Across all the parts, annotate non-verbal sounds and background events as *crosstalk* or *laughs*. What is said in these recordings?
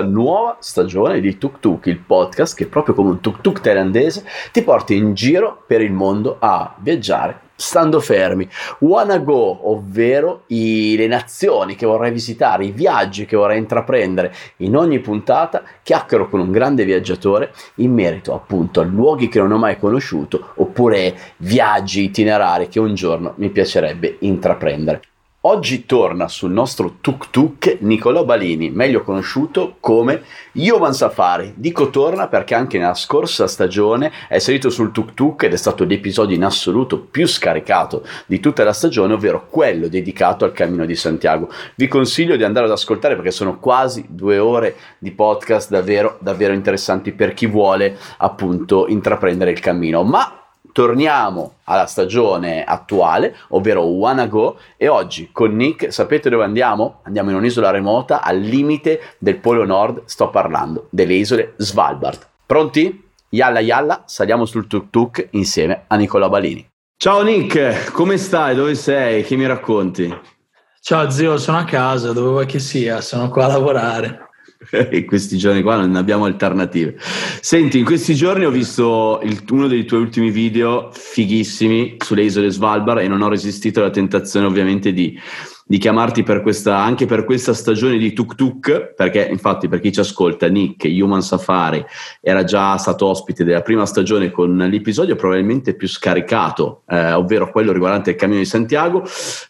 nuova stagione di Tuk Tuk, il podcast che proprio come un tuk tuk thailandese ti porta in giro per il mondo a viaggiare stando fermi. Wanna go, ovvero i, le nazioni che vorrei visitare, i viaggi che vorrei intraprendere. In ogni puntata chiacchiero con un grande viaggiatore in merito appunto a luoghi che non ho mai conosciuto oppure viaggi itinerari che un giorno mi piacerebbe intraprendere. Oggi torna sul nostro tuk tuk Nicolò Balini, meglio conosciuto come Human Safari. Dico torna perché anche nella scorsa stagione è salito sul tuk tuk ed è stato l'episodio in assoluto più scaricato di tutta la stagione, ovvero quello dedicato al Cammino di Santiago. Vi consiglio di andare ad ascoltare perché sono quasi due ore di podcast davvero, davvero interessanti per chi vuole appunto intraprendere il cammino. Ma torniamo alla stagione attuale, ovvero Wanna Go, e oggi con Nick sapete dove andiamo? Andiamo in un'isola remota al limite del Polo Nord, sto parlando delle isole Svalbard. Pronti? Yalla yalla, saliamo sul tuk tuk insieme a Nicola Balini. Ciao Nick, come stai? Dove sei? Che mi racconti? Ciao zio, sono a casa, dove vuoi che sia? Sono qua a lavorare. *laughs* in questi giorni qua non abbiamo alternative. Senti, in questi giorni ho visto il, uno dei tuoi ultimi video fighissimi sulle isole Svalbard e non ho resistito alla tentazione ovviamente di di chiamarti per questa, anche per questa stagione di Tuk Tuk, perché infatti per chi ci ascolta, Nick, Human Safari, era già stato ospite della prima stagione con l'episodio probabilmente più scaricato, eh, ovvero quello riguardante il Cammino di Santiago.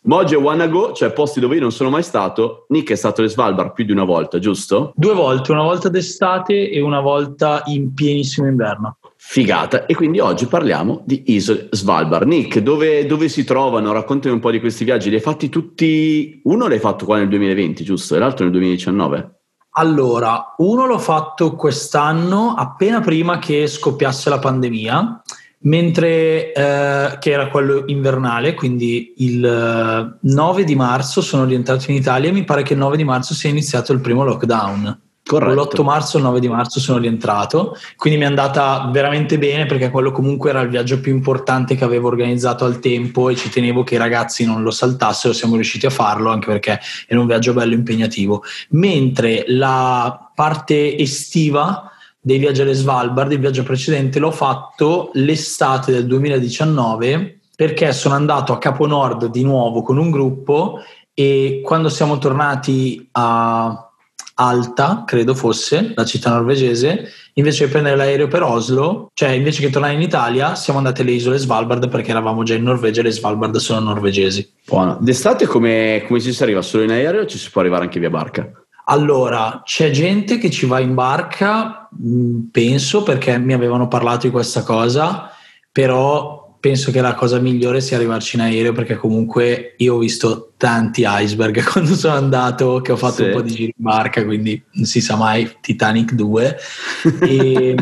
Mojo e Wanna Go, cioè posti dove io non sono mai stato, Nick è stato alle Svalbard più di una volta, giusto? Due volte, una volta d'estate e una volta in pienissimo inverno figata e quindi oggi parliamo di isole Svalbard. Nick, dove, dove, si trovano? Raccontami un po' di questi viaggi. Li hai fatti tutti? Uno l'hai fatto qua nel 2020, giusto? E l'altro nel 2019? Allora, uno l'ho fatto quest'anno appena prima che scoppiasse la pandemia, mentre eh, che era quello invernale, quindi il 9 eh, di marzo sono rientrato in Italia e mi pare che il 9 di marzo sia iniziato il primo lockdown. Corretto. L'8 marzo, il 9 di marzo sono rientrato, quindi mi è andata veramente bene perché quello comunque era il viaggio più importante che avevo organizzato al tempo e ci tenevo che i ragazzi non lo saltassero, siamo riusciti a farlo anche perché era un viaggio bello impegnativo. Mentre la parte estiva dei viaggi alle Svalbard, il viaggio precedente, l'ho fatto l'estate del 2019 perché sono andato a Capo Nord di nuovo con un gruppo e quando siamo tornati a Alta, credo fosse, la città norvegese, invece di prendere l'aereo per Oslo, cioè invece che tornare in Italia, siamo andati alle isole Svalbard perché eravamo già in Norvegia e le Svalbard sono norvegesi. Buono. D'estate come, come ci si arriva? Solo in aereo o ci si può arrivare anche via barca? Allora, c'è gente che ci va in barca, mm, penso, perché mi avevano parlato di questa cosa, però penso che la cosa migliore sia arrivarci in aereo perché comunque io ho visto tanti iceberg *laughs* quando sono andato che ho fatto sì. un po' di giri in barca quindi non si sa mai Titanic 2 *laughs* e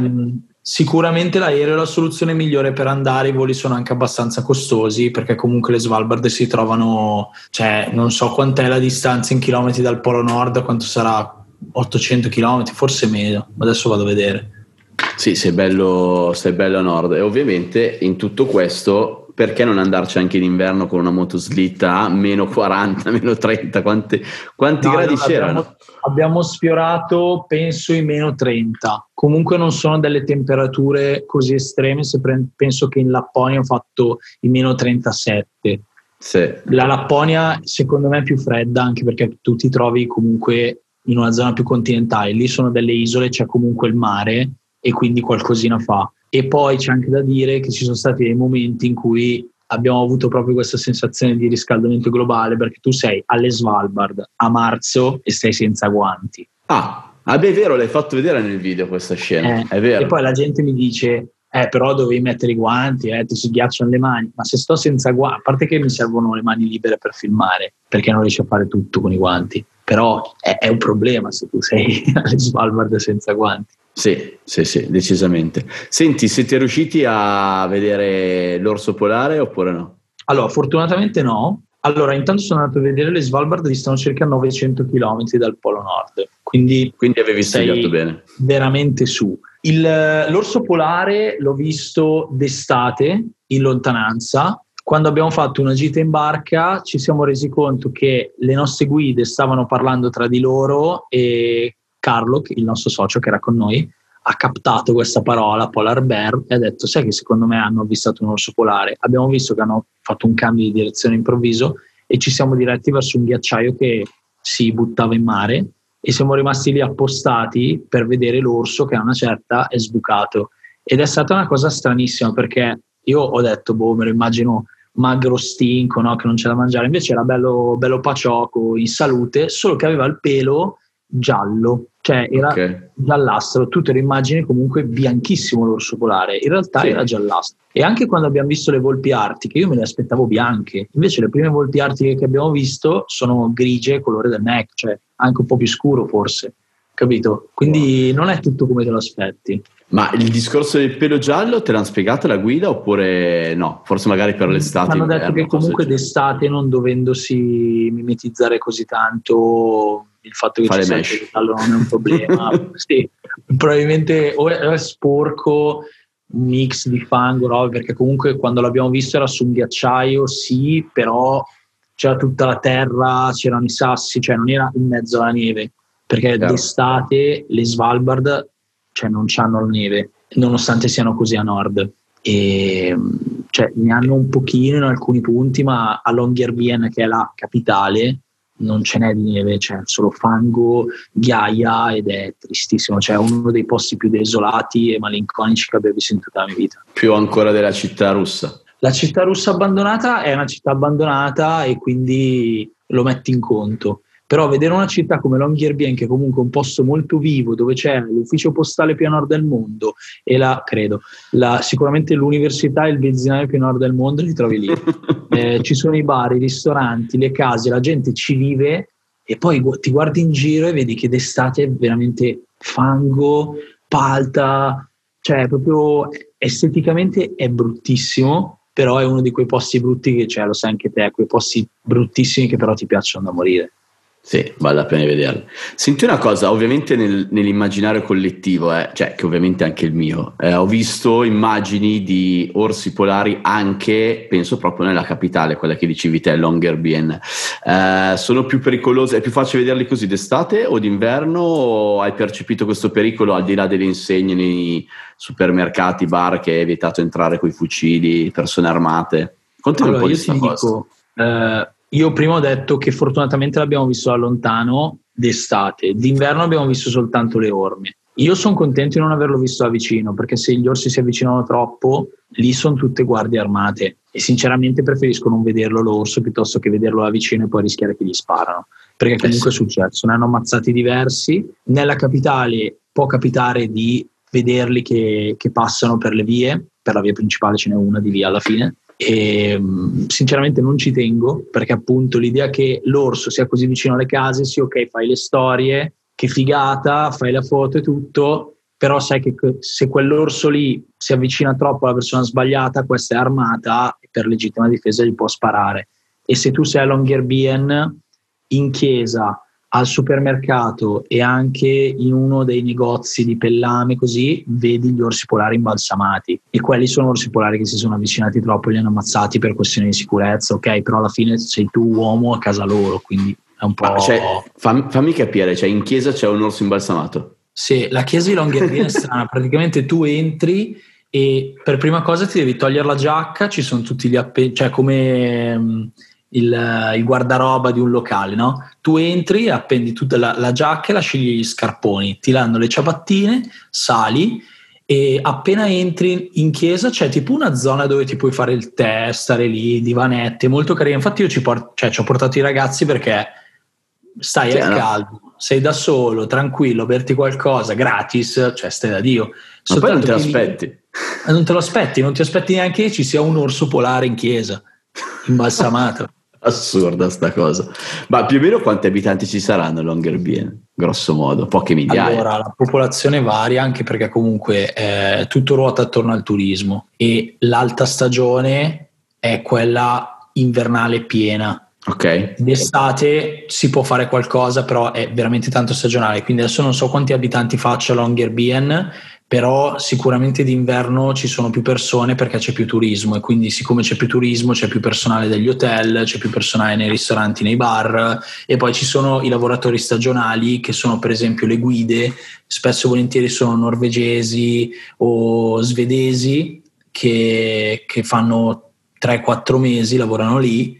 sicuramente l'aereo è la soluzione migliore per andare i voli sono anche abbastanza costosi perché comunque le Svalbard si trovano cioè non so quant'è la distanza in chilometri dal polo nord quanto sarà 800 km forse meno adesso vado a vedere sì, sei bello, sei bello a nord e ovviamente in tutto questo perché non andarci anche in inverno con una motoslitta a meno 40, *laughs* meno 30? Quanti, quanti no, gradi no, c'erano? Abbiamo, abbiamo, sfiorato, penso, i meno 30. Comunque non sono delle temperature così estreme, se pre- penso che in Lapponia ho fatto i meno 37. Sì. La Lapponia secondo me è più fredda anche perché tu ti trovi comunque in una zona più continentale, lì sono delle isole, c'è comunque il mare e quindi qualcosina fa. E poi c'è anche da dire che ci sono stati dei momenti in cui abbiamo avuto proprio questa sensazione di riscaldamento globale perché tu sei alle Svalbard a marzo e stai senza guanti. Ah, ah beh, è vero, l'hai fatto vedere nel video questa scena, eh, è vero. E poi la gente mi dice, eh, però dovevi mettere i guanti, eh, ti si ghiacciano le mani, ma se sto senza guanti, a parte che mi servono le mani libere per filmare, perché non riesci a fare tutto con i guanti, però è, è un problema se tu sei *laughs* alle Svalbard senza guanti. Sì, sì, sì, decisamente. Senti, siete riusciti a vedere l'orso polare oppure no? Allora, fortunatamente no. Allora, intanto sono andato a vedere le Svalbard, distano circa 900 km dal Polo Nord, quindi, quindi avevi studiato bene. Veramente su. Il, l'orso polare l'ho visto d'estate in lontananza. Quando abbiamo fatto una gita in barca ci siamo resi conto che le nostre guide stavano parlando tra di loro e Carlo, il nostro socio che era con noi, ha captato questa parola polar bear e ha detto sai che secondo me hanno avvistato un orso polare? Abbiamo visto che hanno fatto un cambio di direzione improvviso e ci siamo diretti verso un ghiacciaio che si buttava in mare e siamo rimasti lì appostati per vedere l'orso che a una certa è sbucato. Ed è stata una cosa stranissima perché io ho detto boh me lo immagino magro stinco no? che non c'è da mangiare. Invece era bello, bello paciocco in salute solo che aveva il pelo giallo cioè era okay. giallastro, tu te lo immagini comunque bianchissimo l'orso polare, in realtà sì. era giallastro. E anche quando abbiamo visto le volpi artiche, io me le aspettavo bianche, invece le prime volpi artiche che abbiamo visto sono grigie, colore del neck, cioè anche un po' più scuro forse, capito? Quindi wow. non è tutto come te lo aspetti. Ma il discorso del pelo giallo te l'hanno spiegato la guida oppure no? Forse magari per l'estate. Hanno detto che comunque d'estate non dovendosi mimetizzare così tanto il fatto che Fare ci sia il giallo non è un problema. *laughs* sì, probabilmente o è, sporco, un mix di fango, no? perché comunque quando l'abbiamo visto era su un ghiacciaio, sì, però c'era tutta la terra, c'erano i sassi, cioè non era in mezzo alla neve, perché Chiaro. d'estate le Svalbard cioè non hanno la neve, nonostante siano così a nord. E, cioè, ne hanno un pochino in alcuni punti, ma a Longyearbyen, che è la capitale, non ce n'è di neve, c'è solo fango, ghiaia ed è tristissimo, cioè uno dei posti più desolati e malinconici che abbia visto in tutta la mia vita. Più ancora della città russa. La città russa abbandonata è una città abbandonata e quindi lo metti in conto. Però vedere una città come Longyearbyen, che è comunque un posto molto vivo, dove c'è l'ufficio postale più a nord del mondo e la, credo, la, sicuramente l'università e il benzinaio più a nord del mondo, li trovi lì. *laughs* eh, ci sono i bar, i ristoranti, le case, la gente ci vive e poi ti guardi in giro e vedi che d'estate è veramente fango, palta, cioè proprio esteticamente è bruttissimo, però è uno di quei posti brutti che, cioè, lo sai anche te, quei posti bruttissimi che però ti piacciono da morire. Sì, vale la pena vederlo. Senti una cosa, ovviamente nel, nell'immaginario collettivo, eh, cioè che ovviamente è anche il mio, eh, ho visto immagini di orsi polari anche, penso proprio nella capitale, quella che dicevi te, Longyearbyen. Eh, sono più pericolose, è più facile vederli così d'estate o d'inverno o hai percepito questo pericolo al di là delle insegne nei supermercati, bar che è vietato entrare con i fucili, persone armate? Contiamo allora, un po' di questa cosa. Dico, eh, io prima ho detto che fortunatamente l'abbiamo visto da lontano d'estate, d'inverno abbiamo visto soltanto le orme. Io sono contento di non averlo visto da vicino perché se gli orsi si avvicinano troppo, lì sono tutte guardie armate e sinceramente preferisco non vederlo l'orso piuttosto che vederlo da vicino e poi rischiare che gli sparano. Perché comunque è successo, ne hanno ammazzati diversi. Nella capitale può capitare di vederli che, che passano per le vie, per la via principale ce n'è una di via alla fine, e mm, sinceramente non ci tengo perché appunto l'idea che l'orso sia così vicino alle case, sì ok fai le storie, che figata, fai la foto e tutto, però sai che se quell'orso lì si avvicina troppo alla persona sbagliata, questa è armata e per legittima difesa gli può sparare. E se tu sei a Longyearbyen in chiesa al supermercato e anche in uno dei negozi di pellame così vedi gli orsi polari imbalsamati. E quelli sono orsi polari che si sono avvicinati troppo e li hanno ammazzati per questioni di sicurezza ok? Però alla fine sei tu uomo a casa loro quindi è un po' ah, cioè, fammi, fammi, capire cioè in chiesa c'è un orso imbalsamato? Sì la chiesa di Longyearbyen è strana *laughs* praticamente tu entri e per prima cosa ti devi togliere la giacca ci sono tutti gli appelli cioè come il, il, guardaroba di un locale, no? Tu entri, appendi tutta la, la giacca e lasci gli scarponi, ti danno le ciabattine, sali e appena entri in chiesa c'è tipo una zona dove ti puoi fare il tè, stare lì, divanetti, molto carino. Infatti io ci, port- cioè, ci ho portato i ragazzi perché stai al caldo, sei da solo, tranquillo, berti qualcosa, gratis, cioè stai da Dio. Ma poi non te lo aspetti. Lì, non te lo aspetti, non ti aspetti neanche che ci sia un orso polare in chiesa, *laughs* imbalsamato. Assurda sta cosa. Ma più o meno quanti abitanti ci saranno a Longyearbyen? Grosso modo, poche migliaia. Allora, la popolazione varia anche perché comunque eh, tutto ruota attorno al turismo e l'alta stagione è quella invernale piena. Ok. D'estate si può fare qualcosa, però è veramente tanto stagionale. Quindi adesso non so quanti abitanti faccia Longyearbyen, però sicuramente d'inverno ci sono più persone perché c'è più turismo e quindi siccome c'è più turismo c'è più personale degli hotel, c'è più personale nei ristoranti, nei bar e poi ci sono i lavoratori stagionali che sono per esempio le guide, spesso e volentieri sono norvegesi o svedesi che, che fanno 3-4 mesi, lavorano lì,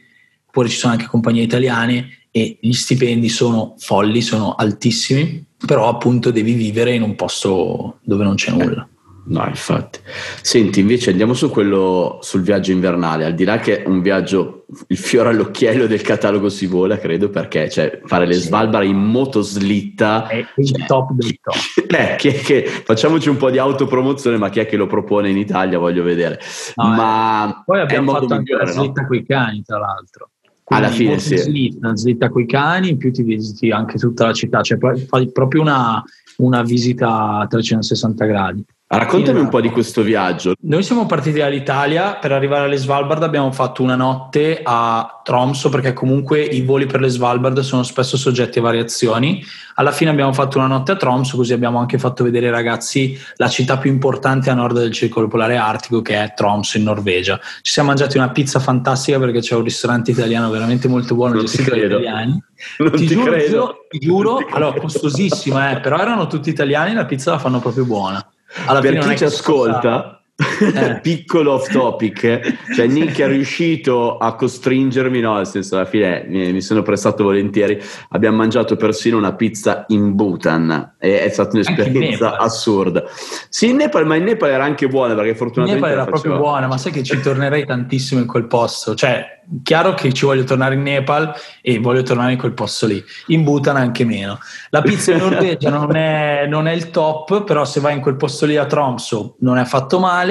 oppure ci sono anche compagnie italiane e gli stipendi sono folli, sono altissimi però appunto devi vivere in un posto dove non c'è nulla. No, infatti. Senti, invece andiamo su quello sul viaggio invernale, al di là che è un viaggio, il fiore all'occhiello del catalogo si vola, credo, perché cioè, fare le Svalbard in motoslitta è il cioè, top del top. *laughs* Eh, chi che, facciamoci un po' di autopromozione, ma chi è che lo propone in Italia? Voglio vedere. No, ma eh, poi abbiamo fatto anche la slitta no? con i cani, tra l'altro. Quindi alla fine sì. Slitta, slitta con i cani, in più ti visiti anche tutta la città, cioè fai proprio una, una visita a 360 gradi. Raccontami un po' di questo viaggio. Noi siamo partiti dall'Italia, per arrivare alle Svalbard abbiamo fatto una notte a Tromso perché comunque i voli per le Svalbard sono spesso soggetti a variazioni. Alla fine abbiamo fatto una notte a Tromso, così abbiamo anche fatto vedere ai ragazzi la città più importante a nord del circolo polare artico che è Tromso in Norvegia. Ci siamo mangiati una pizza fantastica perché c'è un ristorante italiano veramente molto buono non gestito dagli italiani. Non ti, ti giuro, credo. Ti giuro, allora costosissima, eh, però erano tutti italiani, la pizza la fanno proprio buona. Alla per chi ci ascolta, eh. *laughs* piccolo off topic, cioè Nick è riuscito a costringermi, no, nel senso alla fine mi, mi, sono prestato volentieri, abbiamo mangiato persino una pizza in Bhutan, è, è stata un'esperienza assurda. Sì, in Nepal, ma in Nepal era anche buona perché fortunatamente... In Nepal era proprio buona, ma sai che ci tornerei tantissimo in quel posto, cioè chiaro che ci voglio tornare in Nepal e voglio tornare in quel posto lì. In Bhutan anche meno. La pizza in *laughs* Norvegia non, è, non è, il top, però se vai in quel posto lì a Tromso non è affatto male.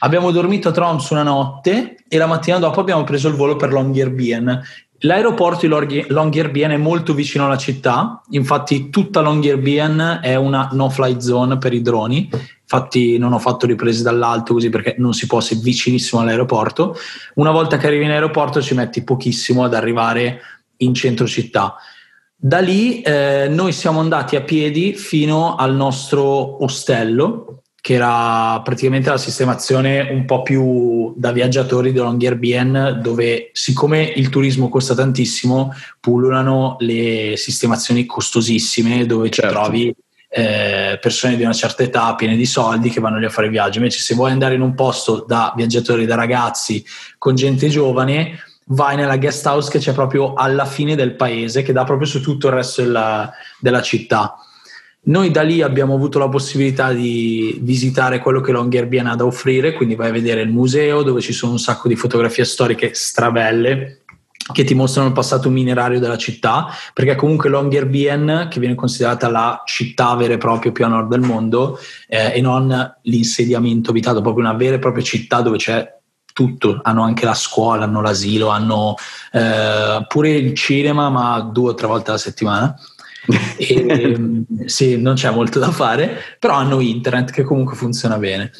Abbiamo dormito a Tromso una notte e la mattina dopo abbiamo preso il volo per Longyearbyen. L'aeroporto di Longyearbyen è molto vicino alla città, infatti tutta Longyearbyen è una no-fly zone per i droni infatti non ho fatto riprese dall'alto così perché non si può, sei vicinissimo all'aeroporto. Una volta che arrivi in aeroporto ci metti pochissimo ad arrivare in centro città. Da lì eh, noi siamo andati a piedi fino al nostro ostello, che era praticamente la sistemazione un po' più da viaggiatori di Longyearbyen, dove siccome il turismo costa tantissimo, pullulano le sistemazioni costosissime, dove certo. ci trovi eh, persone di una certa età piene di soldi che vanno lì a fare viaggi. Invece, se vuoi andare in un posto da viaggiatori, da ragazzi, con gente giovane, vai nella guest house che c'è proprio alla fine del paese, che dà proprio su tutto il resto della, della città. Noi da lì abbiamo avuto la possibilità di visitare quello che Longyearbyen ha da offrire, quindi vai a vedere il museo dove ci sono un sacco di fotografie storiche strabelle, che ti mostrano il passato minerario della città, perché comunque Longyearbyen, che viene considerata la città vera e propria più a nord del mondo, eh, e non l'insediamento abitato, proprio una vera e propria città dove c'è tutto, hanno anche la scuola, hanno l'asilo, hanno eh, pure il cinema, ma due o tre volte alla settimana. E, *laughs* sì, non c'è molto da fare, però hanno internet che comunque funziona bene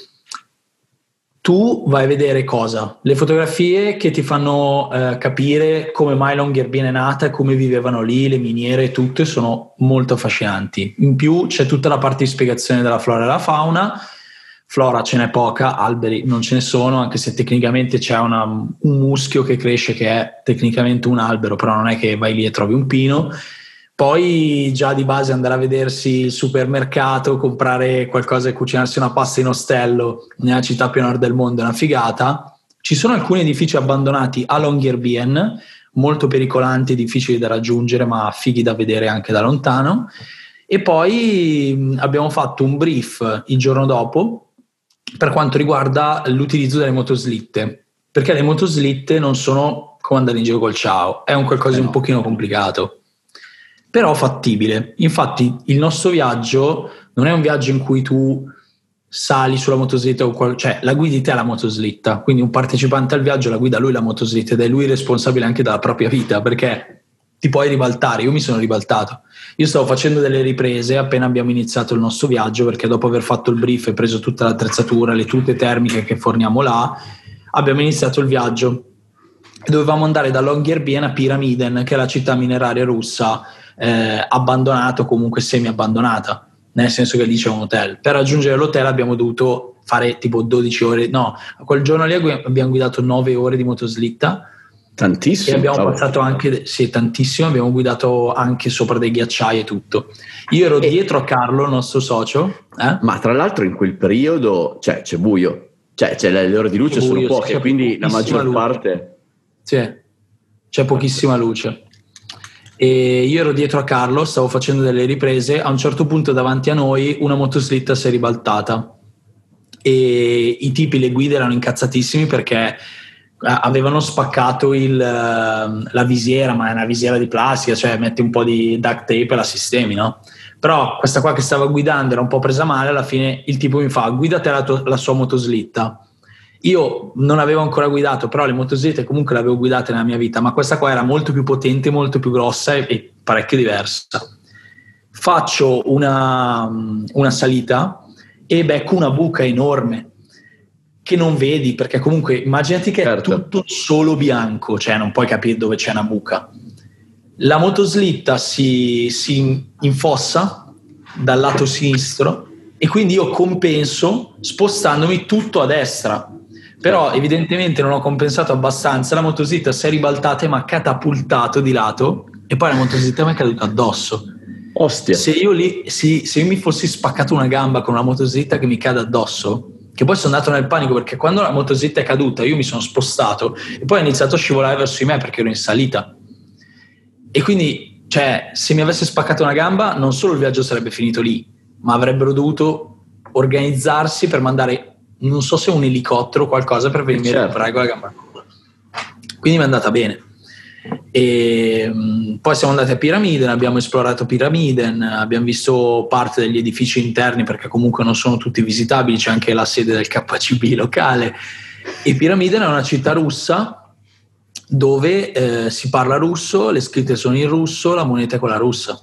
tu vai a vedere cosa? Le fotografie che ti fanno eh, capire come mai Longyearbyen è nata come vivevano lì, le miniere e tutto, sono molto affascinanti. In più c'è tutta la parte di spiegazione della flora e della fauna. Flora ce n'è poca, alberi non ce ne sono, anche se tecnicamente c'è una, un muschio che cresce che è tecnicamente un albero, però non è che vai lì e trovi un pino poi già di base andare a vedersi il supermercato, comprare qualcosa e cucinarsi una pasta in ostello nella città più nord del mondo è una figata. Ci sono alcuni edifici abbandonati a Longyearbyen, molto pericolanti, difficili da raggiungere, ma fighi da vedere anche da lontano. E poi abbiamo fatto un brief il giorno dopo per quanto riguarda l'utilizzo delle motoslitte, perché le motoslitte non sono come andare in giro col ciao, è un qualcosa di un pochino complicato però fattibile. Infatti il nostro viaggio non è un viaggio in cui tu sali sulla motoslitta, cioè la guidi te la motoslitta, quindi un partecipante al viaggio la guida lui la motoslitta ed è lui responsabile anche della propria vita perché ti puoi ribaltare, io mi sono ribaltato. Io stavo facendo delle riprese appena abbiamo iniziato il nostro viaggio perché dopo aver fatto il brief e preso tutta l'attrezzatura, le tute termiche che forniamo là, abbiamo iniziato il viaggio. Dovevamo andare da Longyearbyen a Pyramiden, che è la città mineraria russa eh, abbandonato, comunque semi abbandonata. nel senso che lì c'è un hotel. Per raggiungere l'hotel abbiamo dovuto fare tipo 12 ore, no, quel giorno lì abbiamo guidato 9 ore di motoslitta. Tantissimo. E abbiamo vabbè. passato anche, sì, tantissimo, abbiamo guidato anche sopra dei ghiacciai e tutto. Io ero e... dietro a Carlo, il nostro socio. Eh? Ma tra l'altro in quel periodo, cioè, c'è buio, cioè, c'è le ore di luce buio, sono poche, quindi la maggior luce. parte... Sì, c'è pochissima luce e io ero dietro a Carlo, stavo facendo delle riprese, a un certo punto davanti a noi una motoslitta si è ribaltata e i tipi, le guide erano incazzatissimi perché avevano spaccato il, la visiera, ma è una visiera di plastica, cioè metti un po' di duct tape e la sistemi, no? Però questa qua che stava guidando era un po' presa male, alla fine il tipo mi fa guida te la, tua, la sua motoslitta io non avevo ancora guidato, però le motoslitte comunque le avevo guidate nella mia vita, ma questa qua era molto più potente, molto più grossa e, e parecchio diversa. Faccio una, una salita e becco una buca enorme che non vedi perché comunque immaginati che certo. è tutto solo bianco, cioè non puoi capire dove c'è una buca. La motoslitta si, si infossa dal lato sinistro e quindi io compenso spostandomi tutto a destra però evidentemente non ho compensato abbastanza, la motoslitta si è ribaltata e mi ha catapultato di lato e poi la motoslitta mi è caduta addosso. Ostia. Se io, lì, sì, se io mi fossi spaccato una gamba con una motoslitta che mi cade addosso, che poi sono andato nel panico perché quando la motoslitta è caduta io mi sono spostato e poi ha iniziato a scivolare verso di me perché ero in salita. E quindi, cioè, se mi avesse spaccato una gamba, non solo il viaggio sarebbe finito lì, ma avrebbero dovuto organizzarsi per mandare non so se un elicottero o qualcosa per venire certo. a recuperare con la gamba. Quindi mi è andata bene. E, poi siamo andati a Piramiden, abbiamo esplorato Piramiden, abbiamo visto parte degli edifici interni perché comunque non sono tutti visitabili, c'è anche la sede del KCB locale. E Piramiden è una città russa dove eh, si parla russo, le scritte sono in russo, la moneta è quella russa.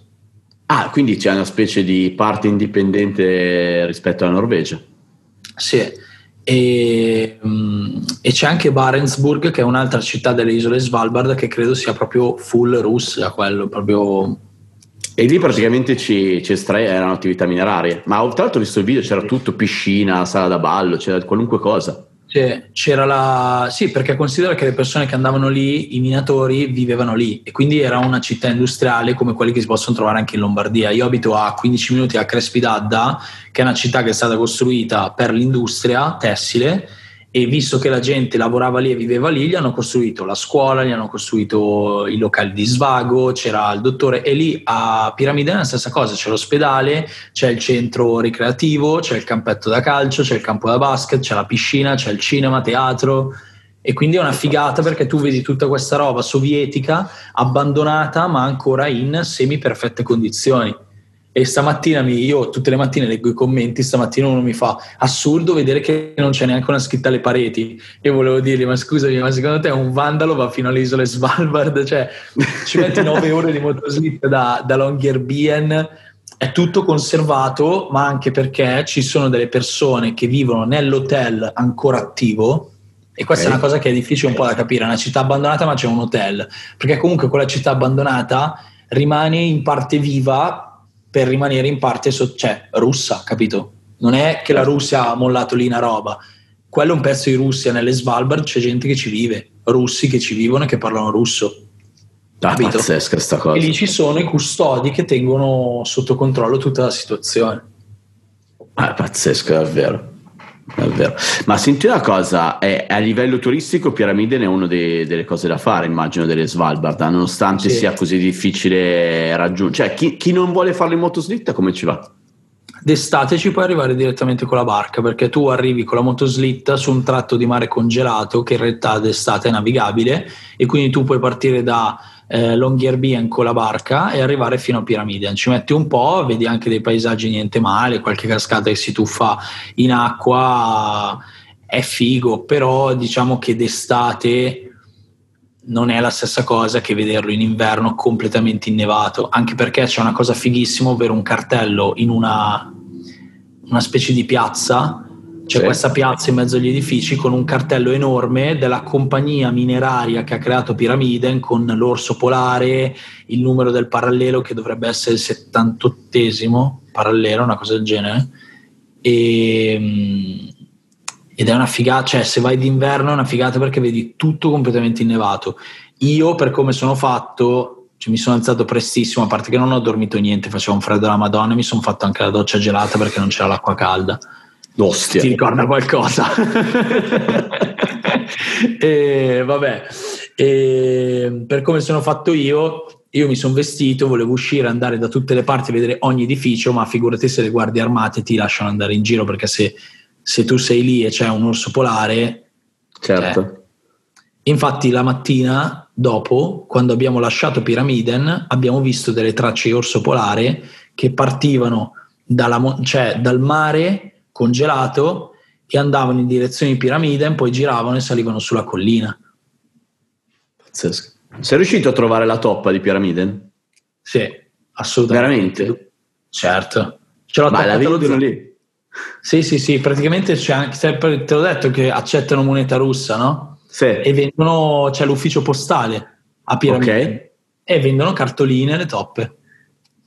Ah, quindi c'è una specie di parte indipendente rispetto alla Norvegia. Sì, e, um, e, c'è anche Barentsburg, che è un'altra città delle isole Svalbard, che credo sia proprio full russa, quello proprio. E lì praticamente ci, ci estrae, erano attività minerarie. Ma tra l'altro ho visto il video, c'era tutto piscina, sala da ballo, c'era qualunque cosa. Cioè, c'era la... Sì, perché considera che le persone che andavano lì, i minatori, vivevano lì e quindi era una città industriale come quelle che si possono trovare anche in Lombardia. Io abito a 15 minuti a Crespidadda, che è una città che è stata costruita per l'industria tessile e visto che la gente lavorava lì e viveva lì, gli hanno costruito la scuola, gli hanno costruito i locali di svago, c'era il dottore e lì a Piramide è la stessa cosa, c'è l'ospedale, c'è il centro ricreativo, c'è il campetto da calcio, c'è il campo da basket, c'è la piscina, c'è il cinema, teatro. E quindi è una figata perché tu vedi tutta questa roba sovietica abbandonata ma ancora in semi perfette condizioni e stamattina mi, io tutte le mattine leggo i commenti, stamattina uno mi fa assurdo vedere che non c'è neanche una scritta alle pareti. Io volevo dirgli, ma scusami, ma secondo te un vandalo va fino alle isole Svalbard? *laughs* Cioè, ci metti nove ore di motoslitta da, da Longyearbyen, è tutto conservato, ma anche perché ci sono delle persone che vivono nell'hotel ancora attivo, e questa okay. è una cosa che è difficile un po' da capire, è una città abbandonata ma c'è un hotel, perché comunque quella città abbandonata rimane in parte viva per rimanere in parte so- cioè, russa, capito? Non è che la Russia ha mollato lì una roba. Quello è un pezzo di Russia, nelle Svalbard c'è gente che ci vive, russi che ci vivono e che parlano russo. Ah, pazzesca sta cosa. E lì ci sono i custodi che tengono sotto controllo tutta la situazione. Ah, pazzesco, davvero. È vero. Ma senti una cosa, è, a livello turistico Piramiden è una delle cose da fare, immagino, delle Svalbard, nonostante sì. sia così difficile raggiungere. Cioè, chi, chi, non vuole farlo in motoslitta, come ci va? D'estate ci puoi arrivare direttamente con la barca, perché tu arrivi con la motoslitta su un tratto di mare congelato che in realtà d'estate è navigabile e quindi tu puoi partire da eh, Longyearbyen con la barca e arrivare fino a Piramiden. Ci metti un po', vedi anche dei paesaggi niente male, qualche cascata che si tuffa in acqua, è figo, però diciamo che d'estate non è la stessa cosa che vederlo in inverno completamente innevato, anche perché c'è una cosa fighissima, ovvero un cartello in una, una specie di piazza c'è sì. questa piazza in mezzo agli edifici con un cartello enorme della compagnia mineraria che ha creato Pyramiden con l'orso polare, il numero del parallelo che dovrebbe essere il 78esimo parallelo, una cosa del genere. E, mm, ed è una figata, cioè se vai d'inverno è una figata perché vedi tutto completamente innevato. Io per come sono fatto cioè, mi sono alzato prestissimo, a parte che non ho dormito niente, faceva un freddo alla Madonna, mi sono fatto anche la doccia gelata perché non c'era l'acqua calda. Ostia. Ti ricorda qualcosa? *laughs* e, vabbè, e, per come sono fatto io, io mi sono vestito, volevo uscire, andare da tutte le parti a vedere ogni edificio, ma figurati se le guardie armate ti lasciano andare in giro perché se, se tu sei lì e c'è un orso polare... Certo. Cioè, infatti la mattina dopo, quando abbiamo lasciato Pyramiden, abbiamo visto delle tracce di orso polare che partivano dalla, cioè, dal mare congelato e andavano in direzione di Piramide, poi giravano e salivano sulla collina. Pazzesco. Sei riuscito a trovare la toppa di Piramide? Sì, assolutamente. Veramente? Certo. Ce l'ho Ma la vendono lì? Sì, sì, sì, praticamente c'è anche, te l'ho detto che accettano moneta russa, no? Sì. E vendono, c'è l'ufficio postale a Piramide. Okay. E vendono cartoline le toppe.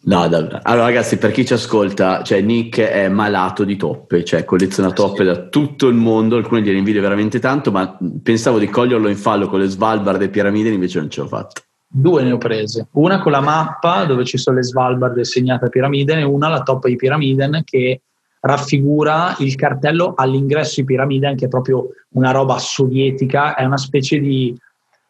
No, davvero. Allora, ragazzi, per chi ci ascolta, cioè Nick è malato di toppe, cioè colleziona toppe da tutto il mondo. Alcune gliene invidio veramente tanto, ma pensavo di coglierlo in fallo con le Svalbard e piramidi, invece non ce l'ho fatta. Due ne ho prese, una con la mappa dove ci sono le Svalbard segnate a Piramiden e una la toppa di Piramiden che raffigura il cartello all'ingresso di Piramiden che è proprio una roba sovietica, è una specie di,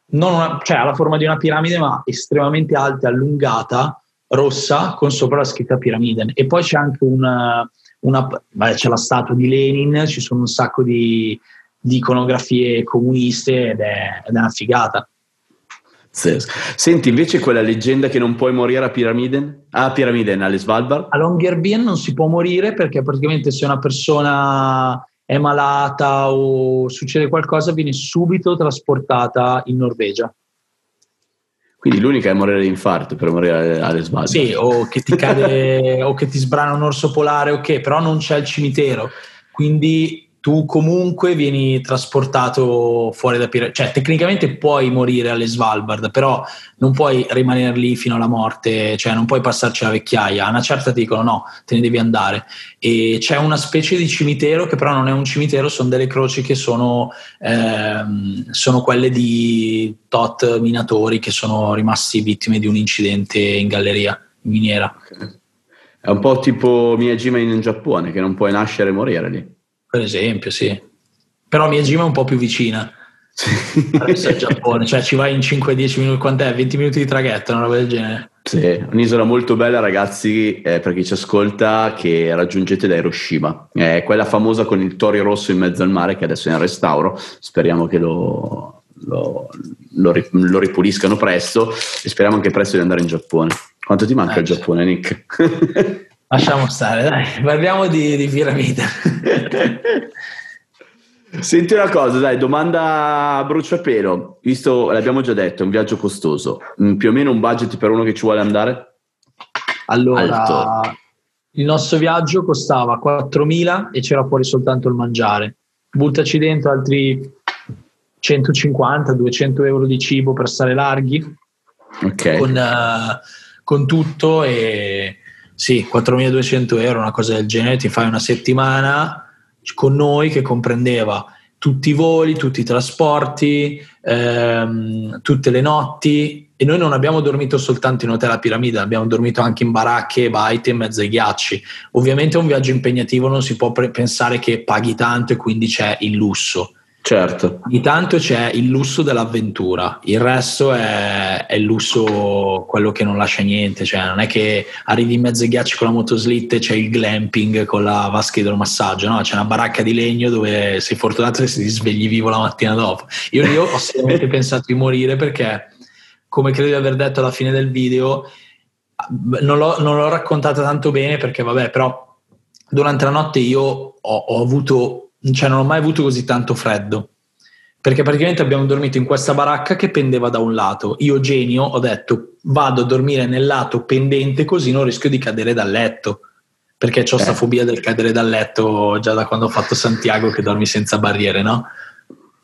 non una, cioè ha la forma di una piramide ma estremamente alta e allungata rossa con sopra la scritta Pyramiden. E poi c'è anche una, una beh, c'è la statua di Lenin, ci sono un sacco di, di iconografie comuniste ed è, ed è una figata. Senti, invece quella leggenda che non puoi morire a Pyramiden, a Pyramiden, alle Svalbard? A Longyearbyen non si può morire perché praticamente se una persona è malata o succede qualcosa viene subito trasportata in Norvegia. Quindi l'unica è morire di infarto per morire alle sbagliate. Sì, o che ti cade *laughs* o che ti sbrana un orso polare o okay, che, però non c'è il cimitero. Quindi tu comunque vieni trasportato fuori da Piramide. Cioè, tecnicamente puoi morire alle Svalbard, però non puoi rimanere lì fino alla morte, cioè non puoi passarci la vecchiaia. A una certa ti dicono no, te ne devi andare. E c'è una specie di cimitero che però non è un cimitero, sono delle croci che sono, ehm, sono quelle di tot minatori che sono rimasti vittime di un incidente in galleria miniera. Okay. È un po' tipo Miyajima in Giappone, che non puoi nascere e morire lì. Per esempio, sì. Però Miyajima è un po' più vicina. Sì. Adesso è Giappone, cioè ci vai in 5-10 minuti, quant'è? 20 minuti di traghetto, una roba del genere. Sì, un'isola molto bella ragazzi, eh, per chi ci ascolta, che raggiungete da Hiroshima. È quella famosa con il torio rosso in mezzo al mare che adesso è in restauro, speriamo che lo, lo, lo, lo ripuliscano presto e speriamo anche presto di andare in Giappone. Quanto ti manca eh, il Giappone, Nick? *laughs* Lasciamo stare, dai, parliamo di, di piramide. *laughs* Senti una cosa, dai, domanda a bruciapelo. Visto, l'abbiamo già detto, è un viaggio costoso. Mm, più o meno un budget per uno che ci vuole andare? Allora, Alto. il nostro viaggio costava 4.000 e c'era fuori soltanto il mangiare. Buttaci dentro altri 150-200 euro di cibo per stare larghi. Ok. Con, uh, con tutto e sì, 4.200 euro, una cosa del genere, ti fai una settimana con noi che comprendeva tutti i voli, tutti i trasporti, ehm, tutte le notti e noi non abbiamo dormito soltanto in hotel a piramide, abbiamo dormito anche in baracche, baite in mezzo ai ghiacci. Ovviamente è un viaggio impegnativo, non si può pre- pensare che paghi tanto e quindi c'è il lusso Certo. Di tanto c'è il lusso dell'avventura, il resto è, è, il lusso quello che non lascia niente, cioè non è che arrivi in mezzo ai ghiacci con la motoslitte e c'è il glamping con la vasca idromassaggio, no? C'è una baracca di legno dove sei fortunato e ti svegli vivo la mattina dopo. Io, io ho *laughs* seriamente pensato di morire perché, come credo di aver detto alla fine del video, non l'ho, non l'ho raccontata tanto bene perché vabbè, però durante la notte io ho, ho avuto cioè non ho mai avuto così tanto freddo. Perché praticamente abbiamo dormito in questa baracca che pendeva da un lato. Io, genio, ho detto vado a dormire nel lato pendente così non rischio di cadere dal letto. perché ho sta eh. fobia del cadere dal letto già da quando ho fatto Santiago che dormi senza barriere, no?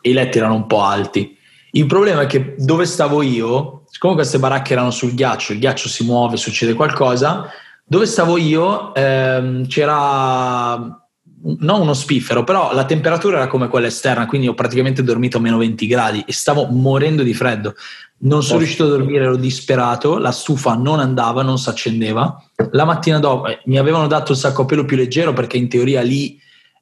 E i letti erano un po' alti. Il problema è che dove stavo io, siccome queste baracche erano sul ghiaccio, il ghiaccio si muove, succede qualcosa, dove stavo io ehm, c'era non uno spiffero, però la temperatura era come quella esterna, quindi ho praticamente dormito a meno 20 gradi e stavo morendo di freddo. Non sono riuscito a dormire, ero disperato, la stufa non andava, non si accendeva. La mattina dopo eh, mi avevano dato il sacco a pelo più leggero perché in teoria lì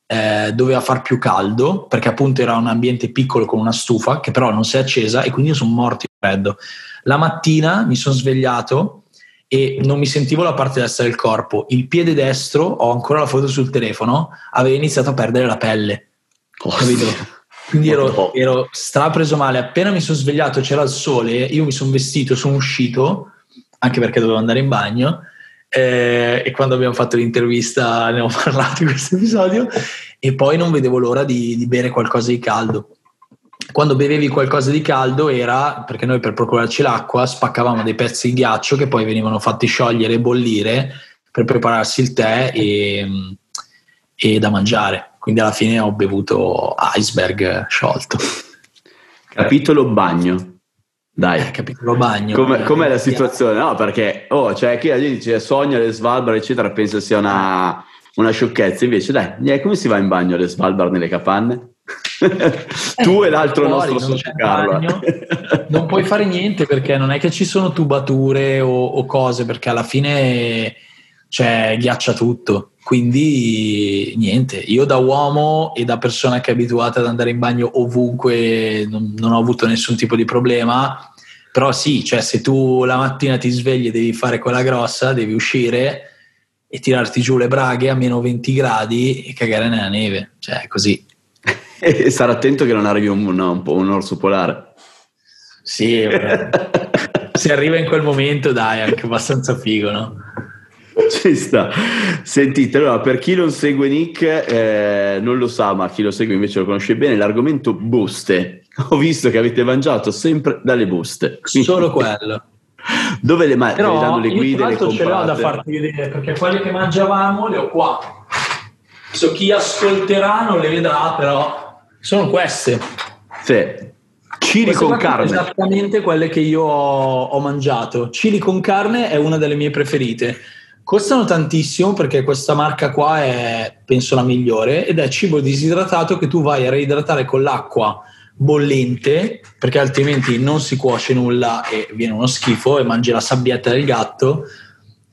eh, doveva far più caldo, perché appunto era un ambiente piccolo con una stufa che però non si è accesa e quindi sono morto di freddo. La mattina mi sono svegliato e non mi sentivo la parte destra del corpo. Il piede destro, ho ancora la foto sul telefono, aveva iniziato a perdere la pelle. Oh, capito? Quindi ero, ero strapreso male. Appena mi sono svegliato, c'era il sole, io mi sono vestito, sono uscito, anche perché dovevo andare in bagno. Eh, e quando abbiamo fatto l'intervista ne ho *laughs* parlato di questo episodio. E poi non vedevo l'ora di, di bere qualcosa di caldo. Quando bevevi qualcosa di caldo era perché noi per procurarci l'acqua spaccavamo dei pezzi di ghiaccio che poi venivano fatti sciogliere e bollire per prepararsi il tè e, e da mangiare quindi alla fine ho bevuto iceberg sciolto. Capitolo bagno. Dai, eh, capitolo bagno. Come, com'è la situazione? No, perché oh, cioè, chi la gente dice sogna le Svalbard, eccetera, pensa sia una, una sciocchezza. Invece, dai, come si va in bagno alle Svalbard nelle capanne? *laughs* tu e l'altro fuori, nostro socio Carlo. non puoi fare niente perché non è che ci sono tubature o, o cose, perché alla fine cioè, ghiaccia tutto. Quindi niente, io da uomo e da persona che è abituata ad andare in bagno ovunque non, non, ho avuto nessun tipo di problema, però sì, cioè se tu la mattina ti svegli e devi fare quella grossa, devi uscire e tirarti giù le braghe a meno 20 gradi e cagare nella neve, cioè così. E stare attento che non arrivi un, un, un orso polare. Sì, *laughs* se arriva in quel momento dai, è anche abbastanza figo, no? Ci sta. Sentite, allora, per chi non segue Nick, eh, non lo sa, ma chi lo segue invece lo conosce bene, l'argomento buste. Ho visto che avete mangiato sempre dalle buste. Solo quello. Dove le mangi? danno le guide, le comprate? ce l'ho da farti vedere, perché quelle che mangiavamo le ho qua. So chi ascolterà non le vedrà, però sono queste. Sì. Queste con carne. Esattamente quelle che io ho, ho mangiato. Chili con carne è una delle mie preferite Costano tantissimo perché questa marca qua è, penso, la migliore ed è cibo disidratato che tu vai a reidratare con l'acqua bollente perché altrimenti non si cuoce nulla e viene uno schifo e mangi la sabbietta del gatto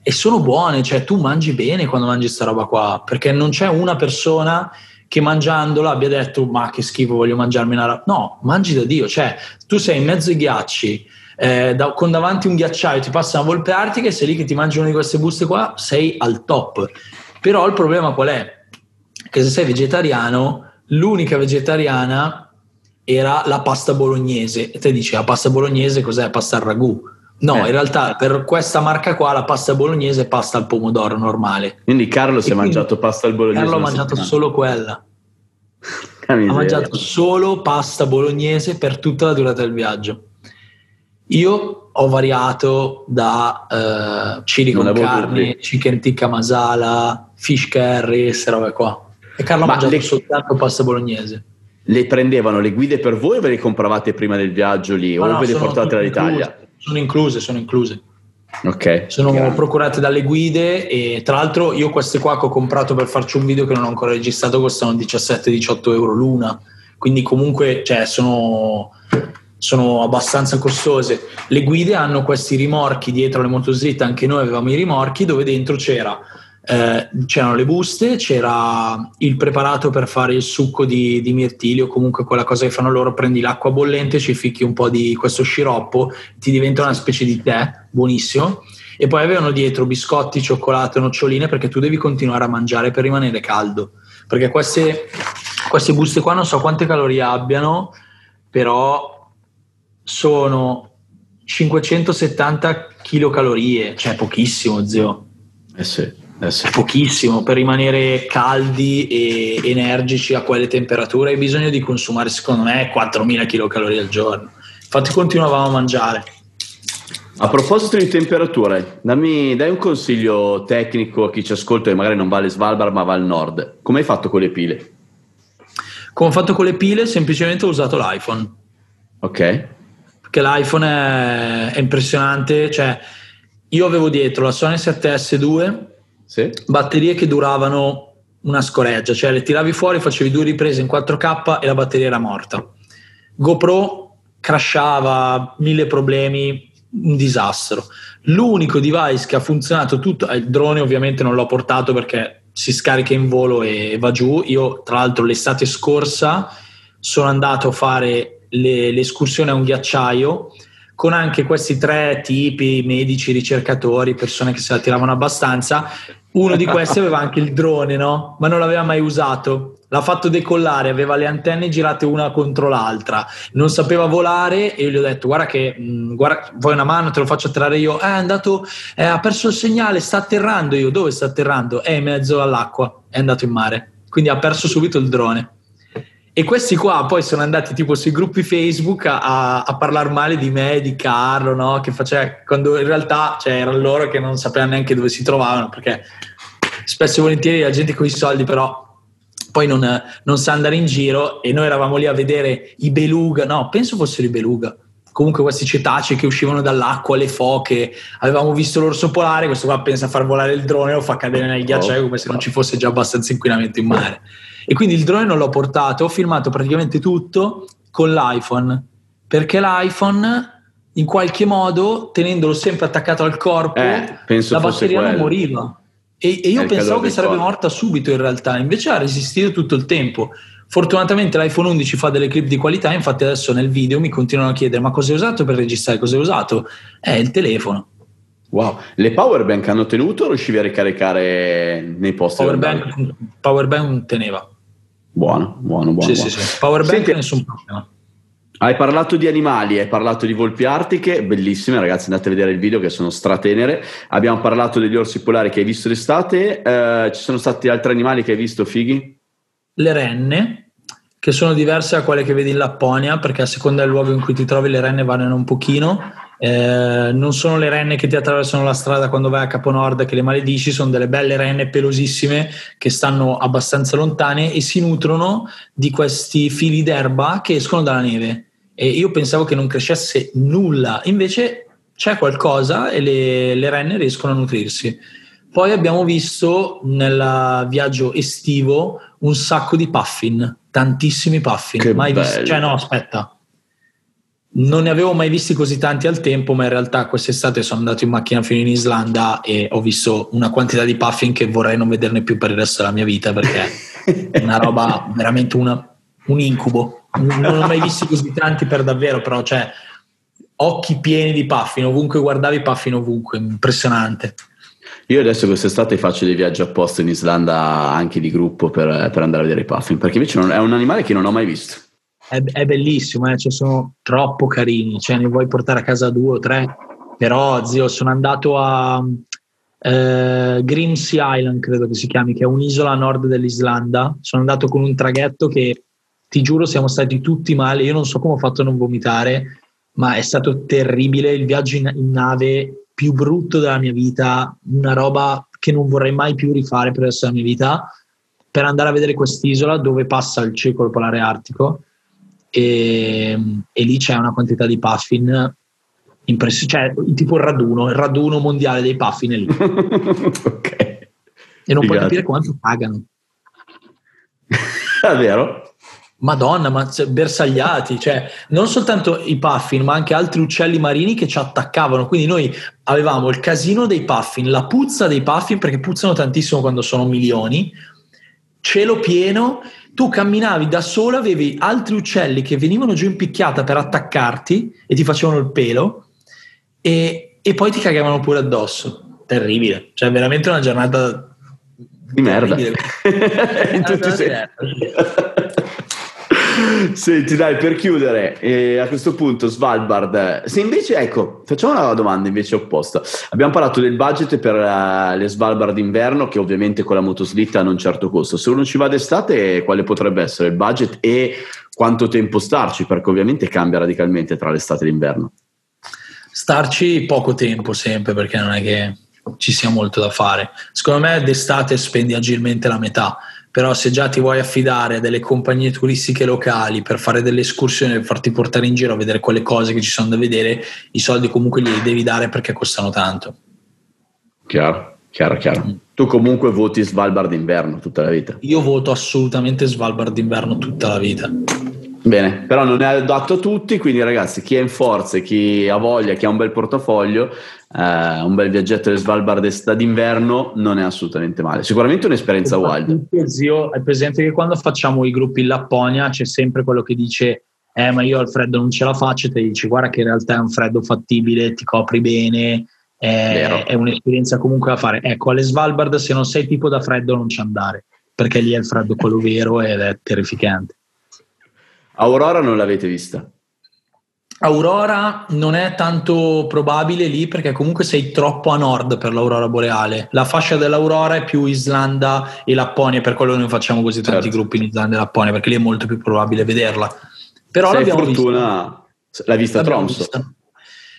e sono buone, cioè tu mangi bene quando mangi questa roba qua perché non c'è una persona che mangiandola abbia detto ma che schifo voglio mangiarmi una roba no, mangi da Dio, cioè tu sei in mezzo ai ghiacci eh, da, con davanti un ghiacciaio ti passa una volpe artica e sei lì che ti mangi una di queste buste qua, sei al top. Però il problema qual è? Che se sei vegetariano, l'unica vegetariana era la pasta bolognese. E te dici, la pasta bolognese cos'è? Pasta al ragù. No, eh. in realtà per questa marca qua la pasta bolognese è pasta al pomodoro normale. Quindi Carlo e si è mangiato pasta al bolognese. Carlo ha mangiato settimana. solo quella. *laughs* ha mangiato solo pasta bolognese per tutta la durata del viaggio. Io ho variato da uh, chili con carne, chicken tikka masala, fish curry, queste robe qua. E Carlo ha mangiato le... soltanto pasta bolognese. Le prendevano le guide per voi o ve le compravate prima del viaggio lì Ma o no, ve le portate dall'Italia? Sono incluse, sono incluse. Ok. Sono chiaro. procurate dalle guide e tra l'altro io queste qua che ho comprato per farci un video che non ho ancora registrato costano 17-18 euro l'una. Quindi comunque cioè, sono sono abbastanza costose. Le guide hanno questi rimorchi dietro le motoslitte, anche noi avevamo i rimorchi dove dentro c'era, eh, c'erano le buste, c'era il preparato per fare il succo di, di mirtilio, comunque quella cosa che fanno loro, prendi l'acqua bollente, ci ficchi un po' di questo sciroppo, ti diventa una specie di tè, buonissimo. E poi avevano dietro biscotti, cioccolato, noccioline perché tu devi continuare a mangiare per rimanere caldo. Perché queste, queste buste qua non so quante calorie abbiano, però sono 570 kcal, cioè pochissimo, zio. Eh sì, eh sì. Pochissimo per rimanere caldi e energici a quelle temperature hai bisogno di consumare, secondo me, 4000 kcal al giorno. Infatti, continuavamo a mangiare. A proposito di temperature, dammi, dai un consiglio tecnico a chi ci ascolta che magari non va alle Svalbard ma va al nord. Come hai fatto con le pile? Come ho fatto con le pile? Semplicemente ho usato l'iPhone. Ok. Perché l'iPhone è, è impressionante. Cioè, io avevo dietro la Sony 7S2, sì. batterie che duravano una scoreggia, cioè le tiravi fuori, facevi due riprese in 4K e la batteria era morta. GoPro crashava, mille problemi, un disastro. L'unico device che ha funzionato tutto, il drone ovviamente non l'ho portato perché si scarica in volo e va giù. Io tra l'altro l'estate scorsa sono andato a fare le, l'escursione a un ghiacciaio con anche questi tre tipi, medici, ricercatori, persone che se la tiravano abbastanza. Uno di questi aveva anche il drone, no? Ma non l'aveva mai usato. L'ha fatto decollare, aveva le antenne girate una contro l'altra, non sapeva volare e io gli ho detto guarda che mh, mm, guarda, vuoi una mano, te lo faccio atterrare io. Eh, è andato, eh, ha perso il segnale, sta atterrando io. Dove sta atterrando? È in mezzo all'acqua, è andato in mare. Quindi ha perso subito il drone. E questi qua poi sono andati tipo sui gruppi Facebook a, a parlare male di me, di Carlo, no? Che faceva, quando in realtà cioè, erano loro che non sapevano neanche dove si trovavano, perché spesso e volentieri la gente con i soldi però poi non, non sa andare in giro e noi eravamo lì a vedere i beluga, no, penso fossero i beluga, comunque questi cetacei che uscivano dall'acqua, le foche, avevamo visto l'orso polare, questo qua pensa a far volare il drone e lo fa cadere nel ghiacciaio come se non ci fosse già abbastanza inquinamento in mare. E quindi il drone non l'ho portato, ho filmato praticamente tutto con l'iPhone, perché l'iPhone in qualche modo, tenendolo sempre attaccato al corpo, eh, la batteria non moriva. E, e io pensavo che sarebbe corpo. morta subito in realtà, invece ha resistito tutto il tempo. Fortunatamente l'iPhone 11 fa delle clip di qualità, infatti adesso nel video mi continuano a chiedere ma cosa hai usato per registrare, cosa hai usato? È il telefono. Wow, le power bank hanno tenuto o riuscivi a ricaricare nei posti? Power bank, power bank teneva. Buono, buono, buono. Sì, buono. sì, sì. Power bank Senti, nessun problema. Hai parlato di animali, hai parlato di volpi artiche, bellissime ragazzi, andate a vedere il video che sono stratenere. Abbiamo parlato degli orsi polari che hai visto d'estate, eh, ci sono stati altri animali che hai visto fighi? Le renne, che sono diverse da quelle che vedi in Lapponia, perché a seconda del luogo in cui ti trovi le renne variano un pochino. Eh, non sono le renne che ti attraversano la strada quando vai a Capo Nord che le maledici, sono delle belle renne pelosissime che stanno abbastanza lontane e si nutrono di questi fili d'erba che escono dalla neve. E io pensavo che non crescesse nulla, invece c'è qualcosa e le, le renne riescono a nutrirsi. Poi abbiamo visto nel viaggio estivo un sacco di puffin, tantissimi puffin. Che mai visto, cioè no, aspetta, non ne avevo mai visti così tanti al tempo, ma in realtà quest'estate sono andato in macchina fino in Islanda e ho visto una quantità di puffin che vorrei non vederne più per il resto della mia vita perché è una roba veramente una, un incubo. Non ho mai visti così tanti per davvero, però cioè occhi pieni di puffin, ovunque guardavi puffin ovunque, impressionante. Io adesso quest'estate faccio dei viaggi apposta in Islanda anche di gruppo per, per andare a vedere i puffin, perché invece è un animale che non ho mai visto è, è bellissimo, eh? cioè sono troppo carini, cioè ne vuoi portare a casa due o tre, però zio sono andato a eh, Grimsea Island, credo che si chiami, che è un'isola a nord dell'Islanda, sono andato con un traghetto che ti giuro siamo stati tutti male, io non so come ho fatto a non vomitare, ma è stato terribile. Il viaggio in, in nave più brutto della mia vita, una roba che non vorrei mai più rifare per il resto della mia vita, per andare a vedere quest'isola dove passa il circolo polare artico e, e lì c'è una quantità di puffin impressionante, cioè tipo il raduno, il raduno mondiale dei puffin è lì. *laughs* ok. E non Figate. puoi capire quanto pagano. *laughs* è vero? Madonna, ma bersagliati, cioè non soltanto i puffin, ma anche altri uccelli marini che ci attaccavano. Quindi noi avevamo il casino dei puffin, la puzza dei puffin, perché puzzano tantissimo quando sono milioni, cielo pieno tu camminavi da sola, avevi altri uccelli che venivano giù in picchiata per attaccarti e ti facevano il pelo e, e poi ti cagavano pure addosso. Terribile, cioè veramente una giornata di merda. *laughs* *laughs* in tutti i sensi. Senti, dai, per chiudere, eh, a questo punto Svalbard, se invece, ecco, facciamo una domanda invece opposta. Abbiamo parlato del budget per uh, le Svalbard d'inverno, che ovviamente con la motoslitta hanno un certo costo. Se uno ci va d'estate, quale potrebbe essere il budget e quanto tempo starci? Perché ovviamente cambia radicalmente tra l'estate e l'inverno. Starci poco tempo sempre perché non è che ci sia molto da fare. Secondo me d'estate spendi agilmente la metà, però se già ti vuoi affidare a delle compagnie turistiche locali per fare delle escursioni, per farti portare in giro a vedere quelle cose che ci sono da vedere, i soldi comunque li devi dare perché costano tanto. Chiaro, chiaro, chiaro. Mm. Tu comunque voti Svalbard d'inverno tutta la vita. Io voto assolutamente Svalbard d'inverno tutta la vita. Bene, però non è adatto a tutti, quindi ragazzi, chi è in forza, chi ha voglia, chi ha un bel portafoglio, eh, un bel viaggetto di Svalbard d'inverno non è assolutamente male. Sicuramente un'esperienza wild. Zio, è presente che quando facciamo i gruppi in Lapponia c'è sempre quello che dice eh ma io al freddo non ce la faccio e ti dici guarda che in realtà è un freddo fattibile, ti copri bene, è, è un'esperienza comunque da fare. Ecco, alle Svalbard se non sei tipo da freddo non ci andare, perché lì è il freddo quello vero ed è terrificante. Aurora non l'avete vista? Aurora non è tanto probabile lì perché comunque sei troppo a nord per l'aurora boreale. La fascia dell'aurora è più Islanda e Lapponia, per quello noi facciamo così tanti certo. gruppi in Islanda e Lapponia, perché lì è molto più probabile vederla. Però Sei l'abbiamo fortuna, vista. L'hai vista a Tromso?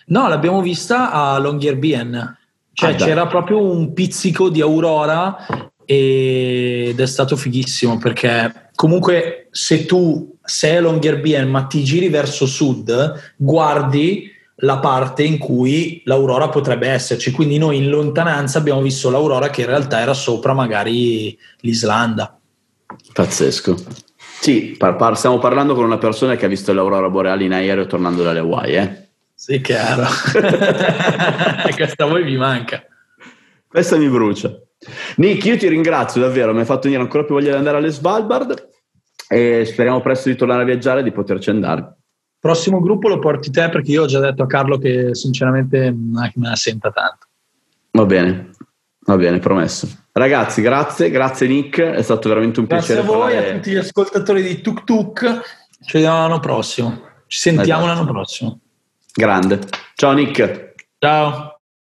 No, l'abbiamo vista a Longyearbyen. Cioè ah, c'era proprio un pizzico di aurora ed è stato fighissimo perché comunque se tu sei a Longyearbyen ma ti giri verso sud guardi la parte in cui l'aurora potrebbe esserci. Quindi noi in lontananza abbiamo visto l'aurora che in realtà era sopra magari l'Islanda. Pazzesco. Sì, par- par- stiamo parlando con una persona che ha visto l'aurora boreale in aereo tornando dalle Hawaii eh? sì chiaro. *laughs* Questa a voi vi manca. Questa mi brucia. Nick, io ti ringrazio davvero, mi hai fatto venire ancora più voglia di andare alle Svalbard e speriamo presto di tornare a viaggiare e di poterci andare. Prossimo gruppo lo porti te perché io ho già detto a Carlo che sinceramente non è che me la senta tanto. Va bene, va bene, promesso. Ragazzi, grazie, grazie Nick, è stato veramente un grazie piacere. Grazie a voi, parlare... a tutti gli ascoltatori di Tuk Tuk, ci vediamo l'anno prossimo, ci sentiamo esatto. l'anno prossimo. Grande. Ciao Nick. Ciao.